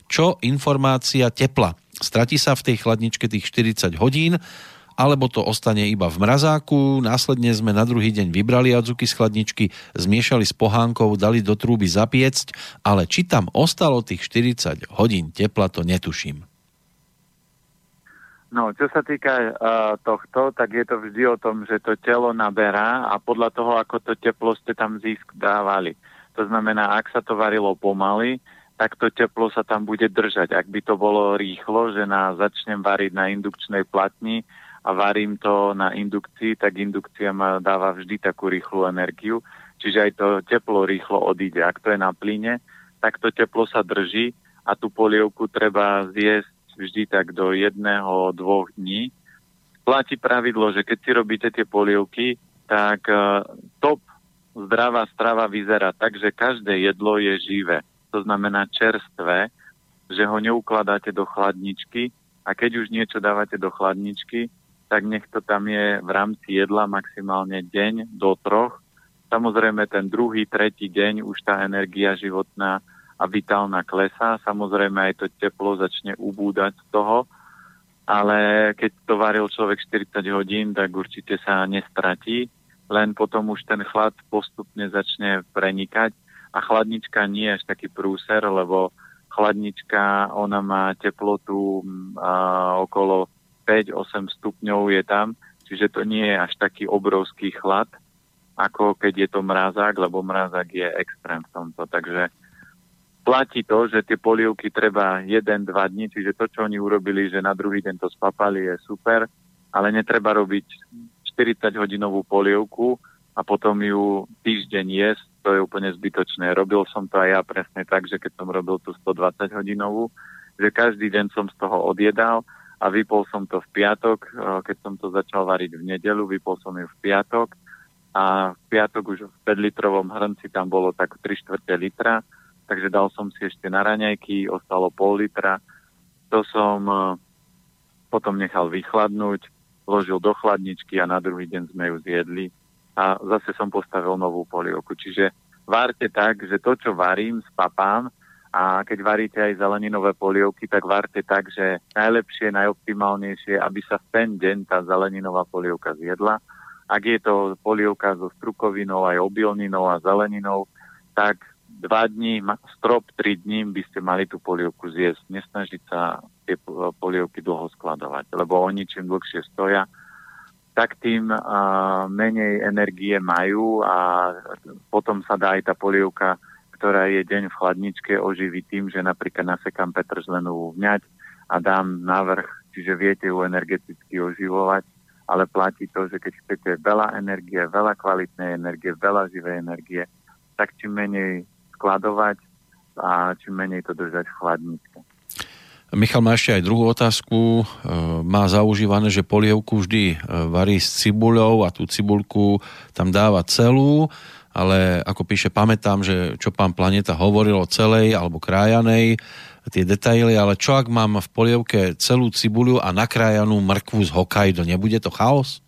S1: čo informácia tepla. Stratí sa v tej chladničke tých 40 hodín alebo to ostane iba v mrazáku. Následne sme na druhý deň vybrali adzuky z chladničky, zmiešali s pohánkou, dali do trúby zapiecť, ale či tam ostalo tých 40 hodín tepla, to netuším.
S2: No, čo sa týka uh, tohto, tak je to vždy o tom, že to telo naberá a podľa toho, ako to teplo ste tam zisk dávali. To znamená, ak sa to varilo pomaly, tak to teplo sa tam bude držať. Ak by to bolo rýchlo, že na, začnem variť na indukčnej platni, a varím to na indukcii, tak indukcia ma dáva vždy takú rýchlu energiu, čiže aj to teplo rýchlo odíde. Ak to je na plyne, tak to teplo sa drží a tú polievku treba zjesť vždy tak do jedného, dvoch dní. Platí pravidlo, že keď si robíte tie polievky, tak uh, top zdravá strava vyzerá tak, že každé jedlo je živé. To znamená čerstvé, že ho neukladáte do chladničky a keď už niečo dávate do chladničky, tak nech to tam je v rámci jedla maximálne deň do troch. Samozrejme ten druhý, tretí deň už tá energia životná a vitálna klesá. Samozrejme aj to teplo začne ubúdať z toho, ale keď to varil človek 40 hodín, tak určite sa nestratí, len potom už ten chlad postupne začne prenikať a chladnička nie je až taký prúser, lebo chladnička, ona má teplotu a, okolo 5-8 stupňov je tam, čiže to nie je až taký obrovský chlad, ako keď je to mrázak, lebo mrázak je extrém v tomto. Takže platí to, že tie polievky treba 1-2 dní, čiže to, čo oni urobili, že na druhý deň to spapali, je super, ale netreba robiť 40-hodinovú polievku a potom ju týždeň jesť, to je úplne zbytočné. Robil som to aj ja presne tak, že keď som robil tú 120 hodinovú, že každý deň som z toho odjedal a vypol som to v piatok, e, keď som to začal variť v nedelu, vypol som ju v piatok a v piatok už v 5 litrovom hrnci tam bolo tak 3 čtvrte litra, takže dal som si ešte na raňajky, ostalo pol litra. To som e, potom nechal vychladnúť, vložil do chladničky a na druhý deň sme ju zjedli a zase som postavil novú polievku. Čiže várte tak, že to, čo varím, spapám a keď varíte aj zeleninové polievky, tak varte tak, že najlepšie, najoptimálnejšie, aby sa v ten deň tá zeleninová polievka zjedla. Ak je to polievka so strukovinou, aj obilninou a zeleninou, tak dva dní, strop tri dní by ste mali tú polievku zjesť. Nesnažiť sa tie polievky dlho skladovať, lebo oni čím dlhšie stoja, tak tým uh, menej energie majú a potom sa dá aj tá polievka ktorá je deň v chladničke, oživí tým, že napríklad nasekám petržlenovú vňať a dám navrh, čiže viete ju energeticky oživovať, ale platí to, že keď chcete veľa energie, veľa kvalitnej energie, veľa živej energie, tak čím menej skladovať a čím menej to držať v chladničke.
S1: Michal má ešte aj druhú otázku. E, má zaužívané, že polievku vždy e, varí s cibuľou a tú cibulku tam dáva celú, ale ako píše, pamätám, že čo pán Planeta hovoril o celej alebo krájanej, tie detaily, ale čo ak mám v polievke celú cibuľu a nakrájanú mrkvu z Hokkaido, nebude to chaos?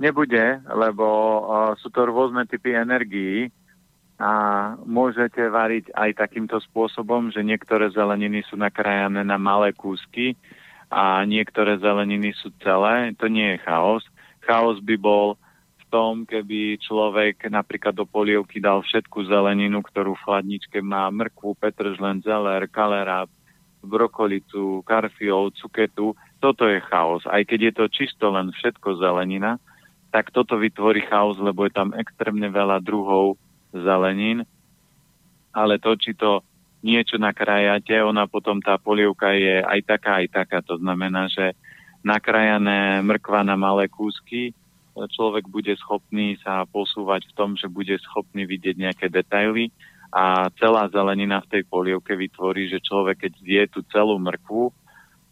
S2: Nebude, lebo uh, sú to rôzne typy energií a môžete variť aj takýmto spôsobom, že niektoré zeleniny sú nakrájané na malé kúsky a niektoré zeleniny sú celé. To nie je chaos. Chaos by bol tom, keby človek napríklad do polievky dal všetku zeleninu, ktorú v chladničke má mrkvu, petržlen, zeler, kalerát, brokolicu, karfiol, cuketu. Toto je chaos. Aj keď je to čisto len všetko zelenina, tak toto vytvorí chaos, lebo je tam extrémne veľa druhov zelenín, ale to, či to niečo nakrájate, ona potom tá polievka je aj taká, aj taká. To znamená, že nakrajané mrkva na malé kúsky, človek bude schopný sa posúvať v tom, že bude schopný vidieť nejaké detaily a celá zelenina v tej polievke vytvorí, že človek, keď zje tú celú mrkvu,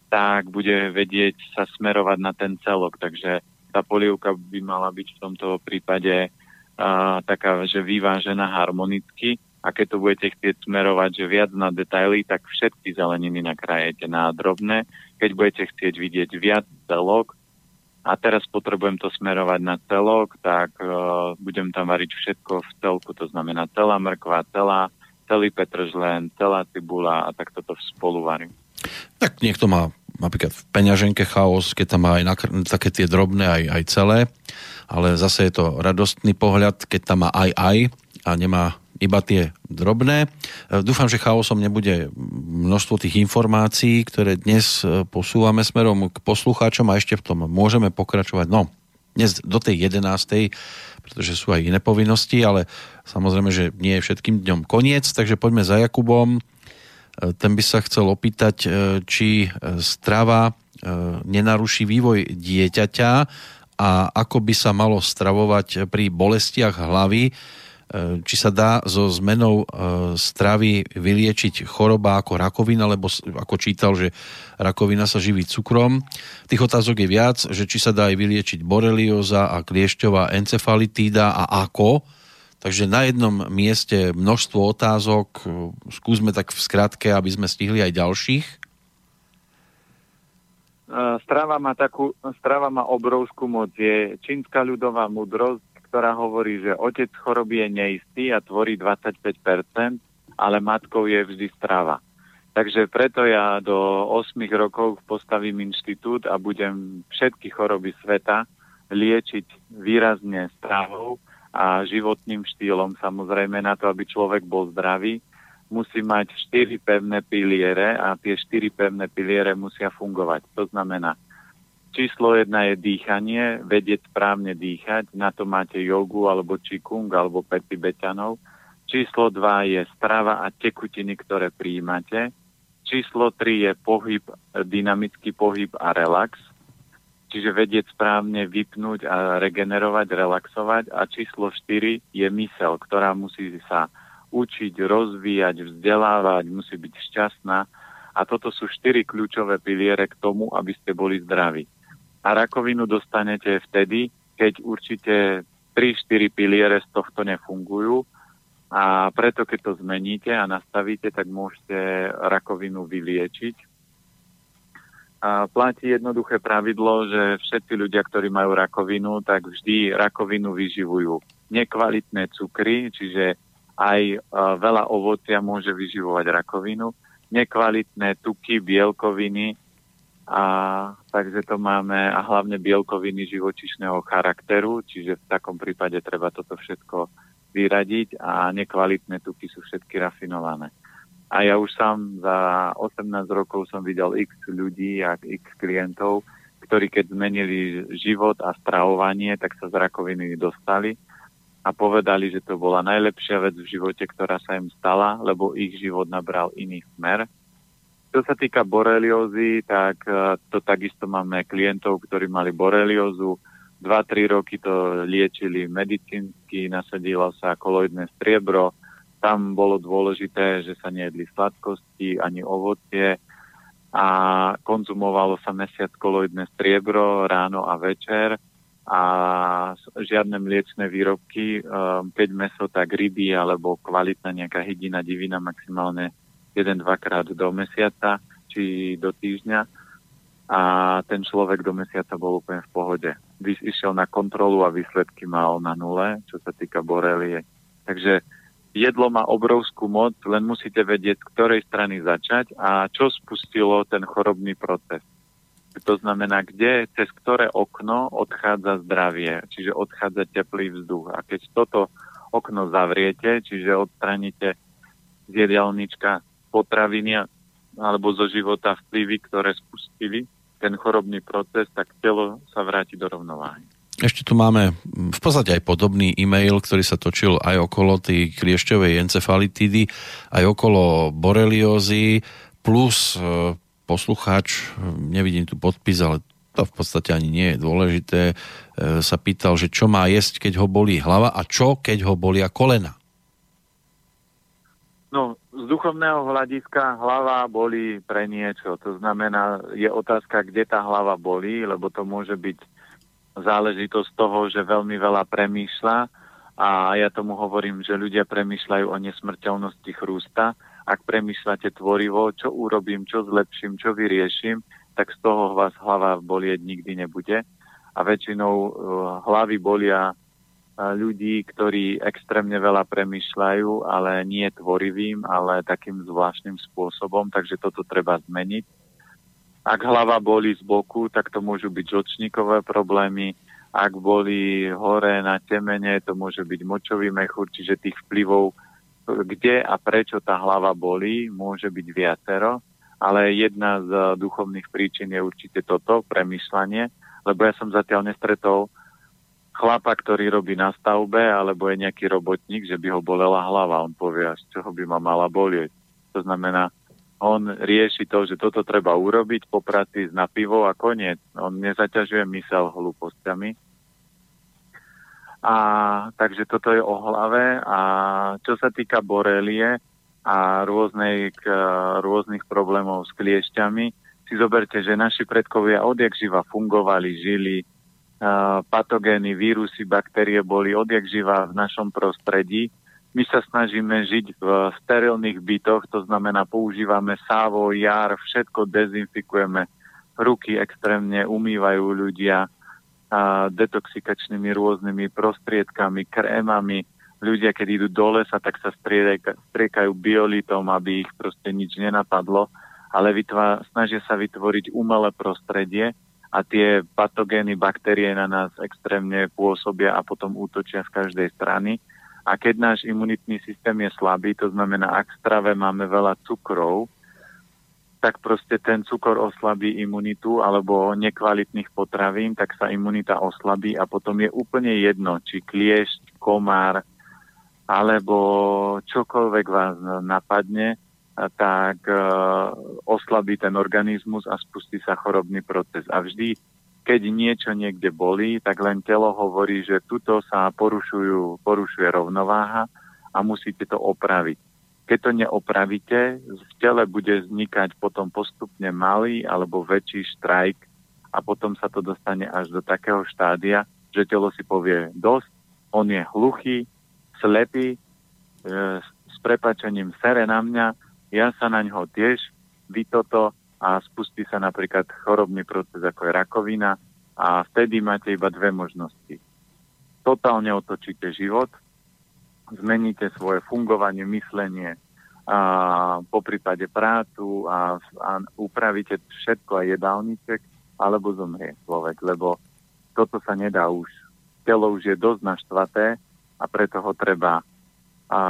S2: tak bude vedieť sa smerovať na ten celok. Takže tá polievka by mala byť v tomto prípade a, taká, že vyvážená harmonicky a keď to budete chcieť smerovať, že viac na detaily, tak všetky zeleniny nakrajete na drobné. Keď budete chcieť vidieť viac celok, a teraz potrebujem to smerovať na celok, tak uh, budem tam variť všetko v celku, to znamená celá mrkva, celá, celý petržlen, celá cibula a tak toto spolu varím.
S1: Tak niekto má napríklad v peňaženke chaos, keď tam má aj nakr- také tie drobné, aj, aj celé ale zase je to radostný pohľad, keď tam má aj aj a nemá iba tie drobné. E, dúfam, že chaosom nebude množstvo tých informácií, ktoré dnes e, posúvame smerom k poslucháčom a ešte v tom môžeme pokračovať. No, dnes do tej 11. pretože sú aj iné povinnosti, ale samozrejme, že nie je všetkým dňom koniec, takže poďme za Jakubom. E, ten by sa chcel opýtať, či strava nenaruší vývoj dieťaťa a ako by sa malo stravovať pri bolestiach hlavy, či sa dá so zmenou e, stravy vyliečiť choroba ako rakovina, lebo ako čítal, že rakovina sa živí cukrom. Tých otázok je viac, že či sa dá aj vyliečiť borelioza a kliešťová encefalitída a ako. Takže na jednom mieste množstvo otázok, skúsme tak v skratke, aby sme stihli aj ďalších.
S2: Strava má, takú, strava má obrovskú moc. Je čínska ľudová múdrosť, ktorá hovorí, že otec choroby je neistý a tvorí 25%, ale matkou je vždy strava. Takže preto ja do 8 rokov postavím inštitút a budem všetky choroby sveta liečiť výrazne stravou a životným štýlom, samozrejme na to, aby človek bol zdravý musí mať štyri pevné piliere a tie štyri pevné piliere musia fungovať. To znamená, číslo jedna je dýchanie, vedieť správne dýchať, na to máte jogu alebo čikung alebo pety beťanov. Číslo dva je strava a tekutiny, ktoré príjmate. Číslo tri je pohyb, dynamický pohyb a relax. Čiže vedieť správne vypnúť a regenerovať, relaxovať. A číslo 4 je mysel, ktorá musí sa učiť, rozvíjať, vzdelávať, musí byť šťastná. A toto sú štyri kľúčové piliere k tomu, aby ste boli zdraví. A rakovinu dostanete vtedy, keď určite 3-4 piliere z tohto nefungujú. A preto, keď to zmeníte a nastavíte, tak môžete rakovinu vyliečiť. A platí jednoduché pravidlo, že všetci ľudia, ktorí majú rakovinu, tak vždy rakovinu vyživujú. Nekvalitné cukry, čiže aj e, veľa ovocia môže vyživovať rakovinu, nekvalitné tuky, bielkoviny, a takže to máme a hlavne bielkoviny živočišného charakteru, čiže v takom prípade treba toto všetko vyradiť a nekvalitné tuky sú všetky rafinované. A ja už sám za 18 rokov som videl x ľudí a x klientov, ktorí keď zmenili život a stravovanie, tak sa z rakoviny dostali a povedali, že to bola najlepšia vec v živote, ktorá sa im stala, lebo ich život nabral iný smer. Čo sa týka boreliózy, tak e, to takisto máme klientov, ktorí mali boreliózu. 2-3 roky to liečili medicínsky, nasadilo sa koloidné striebro. Tam bolo dôležité, že sa nejedli sladkosti ani ovocie a konzumovalo sa mesiac koloidné striebro ráno a večer a žiadne mliečne výrobky, keď meso, tak ryby alebo kvalitná nejaká hydina, divina maximálne 1-2 krát do mesiaca či do týždňa a ten človek do mesiaca bol úplne v pohode. Išiel na kontrolu a výsledky mal na nule, čo sa týka borelie. Takže jedlo má obrovskú moc, len musíte vedieť, z ktorej strany začať a čo spustilo ten chorobný proces. To znamená, kde, cez ktoré okno odchádza zdravie, čiže odchádza teplý vzduch. A keď toto okno zavriete, čiže odstraníte z jedálnička potraviny alebo zo života vplyvy, ktoré spustili ten chorobný proces, tak telo sa vráti do rovnováhy.
S1: Ešte tu máme v podstate aj podobný e-mail, ktorý sa točil aj okolo tej kliešťovej encefalitidy, aj okolo boreliózy, plus e, poslucháč, nevidím tu podpis, ale to v podstate ani nie je dôležité, e, sa pýtal, že čo má jesť, keď ho bolí hlava a čo, keď ho bolia kolena.
S2: No, z duchovného hľadiska hlava bolí pre niečo. To znamená, je otázka, kde tá hlava bolí, lebo to môže byť záležitosť toho, že veľmi veľa premýšľa a ja tomu hovorím, že ľudia premýšľajú o nesmrteľnosti chrústa. Ak premýšľate tvorivo, čo urobím, čo zlepším, čo vyrieším, tak z toho vás hlava bolieť nikdy nebude. A väčšinou uh, hlavy bolia ľudí, ktorí extrémne veľa premýšľajú, ale nie tvorivým, ale takým zvláštnym spôsobom, takže toto treba zmeniť ak hlava boli z boku, tak to môžu byť žlčníkové problémy. Ak boli hore na temene, to môže byť močový mechúr, čiže tých vplyvov, kde a prečo tá hlava bolí, môže byť viacero. Ale jedna z duchovných príčin je určite toto, premyšľanie, lebo ja som zatiaľ nestretol chlapa, ktorý robí na stavbe, alebo je nejaký robotník, že by ho bolela hlava. On povie, z čoho by ma mala bolieť. To znamená, on rieši to, že toto treba urobiť po práci na pivo a koniec. On nezaťažuje mysel hlúpostiami. A takže toto je o hlave. A čo sa týka borelie a rôznej, k, rôznych problémov s kliešťami, si zoberte, že naši predkovia odjak živa fungovali, žili, patogény, vírusy, baktérie boli odjak živa v našom prostredí. My sa snažíme žiť v sterilných bytoch, to znamená používame sávo, jar, všetko dezinfikujeme, ruky extrémne umývajú ľudia a detoxikačnými rôznymi prostriedkami, krémami. Ľudia, keď idú do lesa, tak sa striekajú biolitom, aby ich proste nič nenapadlo, ale vytvá, snažia sa vytvoriť umelé prostredie a tie patogény, baktérie na nás extrémne pôsobia a potom útočia z každej strany. A keď náš imunitný systém je slabý, to znamená, ak v strave máme veľa cukrov, tak proste ten cukor oslabí imunitu alebo nekvalitných potravín, tak sa imunita oslabí a potom je úplne jedno, či kliešť, komár alebo čokoľvek vás napadne, tak uh, oslabí ten organizmus a spustí sa chorobný proces. A vždy keď niečo niekde bolí, tak len telo hovorí, že tuto sa porušujú, porušuje rovnováha a musíte to opraviť. Keď to neopravíte, v tele bude vznikať potom postupne malý alebo väčší štrajk a potom sa to dostane až do takého štádia, že telo si povie dosť, on je hluchý, slepý, e, s prepačením sere na mňa, ja sa na ňo tiež, vy toto a spustí sa napríklad chorobný proces ako je rakovina a vtedy máte iba dve možnosti. Totálne otočíte život, zmeníte svoje fungovanie, myslenie, a po prípade prácu a, a upravíte všetko aj jedálniček, alebo zomrie človek, lebo toto sa nedá už. Telo už je dosť naštvaté a preto ho treba a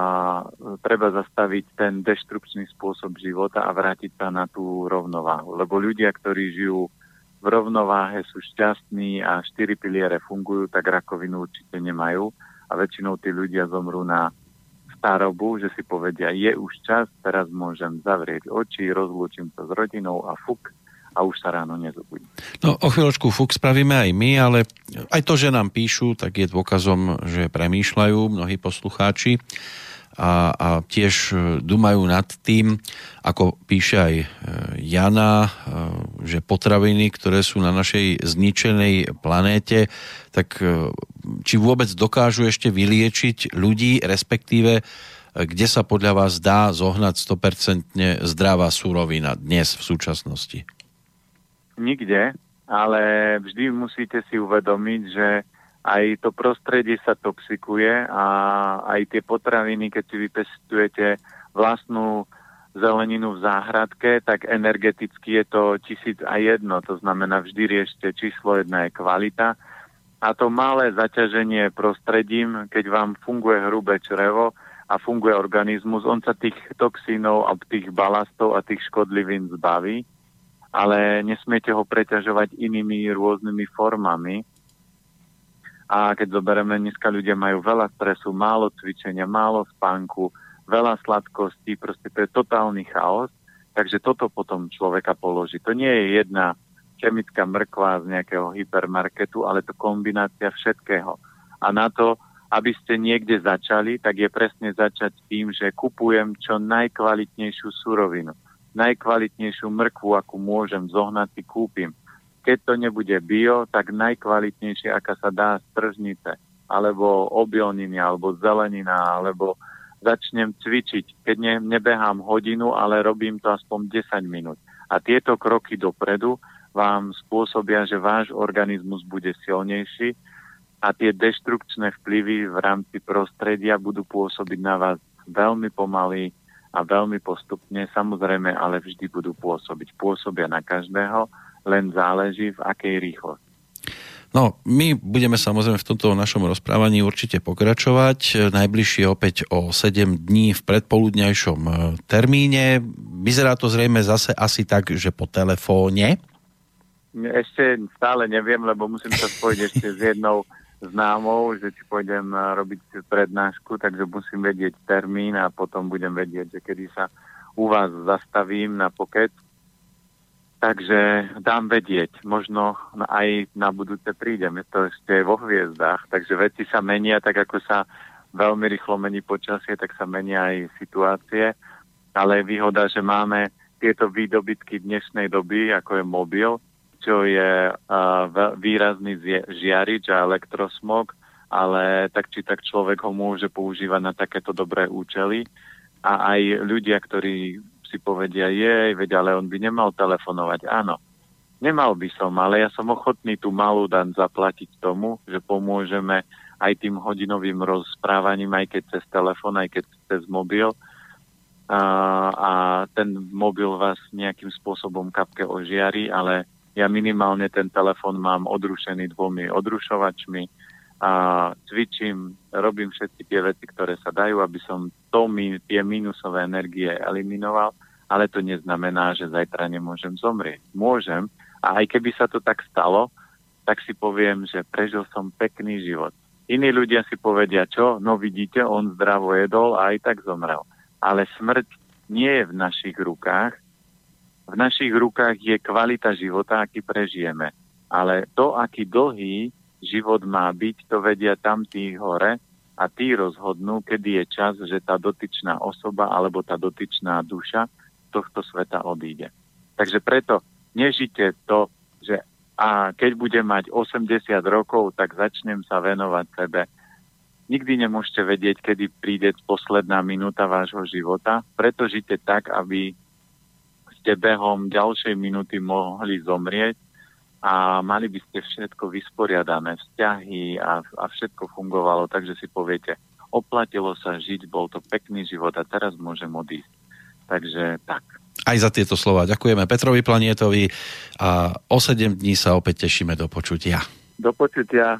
S2: treba zastaviť ten deštrukčný spôsob života a vrátiť sa na tú rovnováhu. Lebo ľudia, ktorí žijú v rovnováhe, sú šťastní a štyri piliere fungujú, tak rakovinu určite nemajú a väčšinou tí ľudia zomrú na starobu, že si povedia, je už čas, teraz môžem zavrieť oči, rozlúčim sa s rodinou a fuk, a už sa ráno nezobudí.
S1: No o chvíľočku fuk spravíme aj my, ale aj to, že nám píšu, tak je dôkazom, že premýšľajú mnohí poslucháči. a, a tiež e, dumajú nad tým, ako píše aj e, Jana, e, že potraviny, ktoré sú na našej zničenej planéte, tak či vôbec dokážu ešte vyliečiť ľudí, respektíve kde sa podľa vás dá zohnať 100% zdravá surovina dnes v súčasnosti?
S2: Nikde, ale vždy musíte si uvedomiť, že aj to prostredie sa toxikuje a aj tie potraviny, keď si vypestujete vlastnú zeleninu v záhradke, tak energeticky je to tisíc a jedno. To znamená, vždy riešte číslo jedna je kvalita. A to malé zaťaženie prostredím, keď vám funguje hrubé črevo a funguje organizmus, on sa tých toxínov a tých balastov a tých škodlivín zbaví, ale nesmiete ho preťažovať inými rôznymi formami a keď zoberieme, dneska ľudia majú veľa stresu, málo cvičenia, málo spánku, veľa sladkostí, proste to je totálny chaos. Takže toto potom človeka položí. To nie je jedna chemická mrkva z nejakého hypermarketu, ale to kombinácia všetkého. A na to, aby ste niekde začali, tak je presne začať tým, že kupujem čo najkvalitnejšiu surovinu. Najkvalitnejšiu mrkvu, akú môžem zohnať, si kúpim keď to nebude bio, tak najkvalitnejšie, aká sa dá z tržnice, alebo obilniny, alebo zelenina, alebo začnem cvičiť. Keď ne, nebehám hodinu, ale robím to aspoň 10 minút. A tieto kroky dopredu vám spôsobia, že váš organizmus bude silnejší a tie deštrukčné vplyvy v rámci prostredia budú pôsobiť na vás veľmi pomaly a veľmi postupne, samozrejme, ale vždy budú pôsobiť. Pôsobia na každého len záleží v akej rýchlosti.
S1: No, my budeme samozrejme v tomto našom rozprávaní určite pokračovať. Najbližšie opäť o 7 dní v predpoludňajšom e, termíne. Vyzerá to zrejme zase asi tak, že po telefóne.
S2: Ešte stále neviem, lebo musím sa spojiť ešte s jednou známou, že či pôjdem e, robiť prednášku, takže musím vedieť termín a potom budem vedieť, že kedy sa u vás zastavím na pokec. Takže dám vedieť, možno aj na budúce prídeme, to ešte je vo hviezdách, takže veci sa menia, tak ako sa veľmi rýchlo mení počasie, tak sa menia aj situácie, ale je výhoda, že máme tieto výdobytky dnešnej doby, ako je mobil, čo je výrazný žiarič a elektrosmog, ale tak či tak človek ho môže používať na takéto dobré účely a aj ľudia, ktorí si povedia, jej, veď ale on by nemal telefonovať. Áno, nemal by som, ale ja som ochotný tú malú dan zaplatiť tomu, že pomôžeme aj tým hodinovým rozprávaním, aj keď cez telefon, aj keď cez mobil. A, a ten mobil vás nejakým spôsobom kapke ožiari, ale ja minimálne ten telefon mám odrušený dvomi odrušovačmi, a cvičím, robím všetky tie veci, ktoré sa dajú, aby som to, tie minusové energie eliminoval, ale to neznamená, že zajtra nemôžem zomrieť. Môžem a aj keby sa to tak stalo, tak si poviem, že prežil som pekný život. Iní ľudia si povedia, čo? No vidíte, on zdravo jedol a aj tak zomrel. Ale smrť nie je v našich rukách. V našich rukách je kvalita života, aký prežijeme. Ale to, aký dlhý život má byť, to vedia tam tí hore a tí rozhodnú, kedy je čas, že tá dotyčná osoba alebo tá dotyčná duša tohto sveta odíde. Takže preto nežite to, že a keď budem mať 80 rokov, tak začnem sa venovať sebe. Nikdy nemôžete vedieť, kedy príde posledná minúta vášho života, preto žite tak, aby ste behom ďalšej minúty mohli zomrieť a mali by ste všetko vysporiadané, vzťahy a, a všetko fungovalo, takže si poviete, oplatilo sa žiť, bol to pekný život a teraz môžem odísť. Takže tak.
S1: Aj za tieto slova ďakujeme Petrovi Planietovi a o 7 dní sa opäť tešíme do počutia.
S2: Do počutia.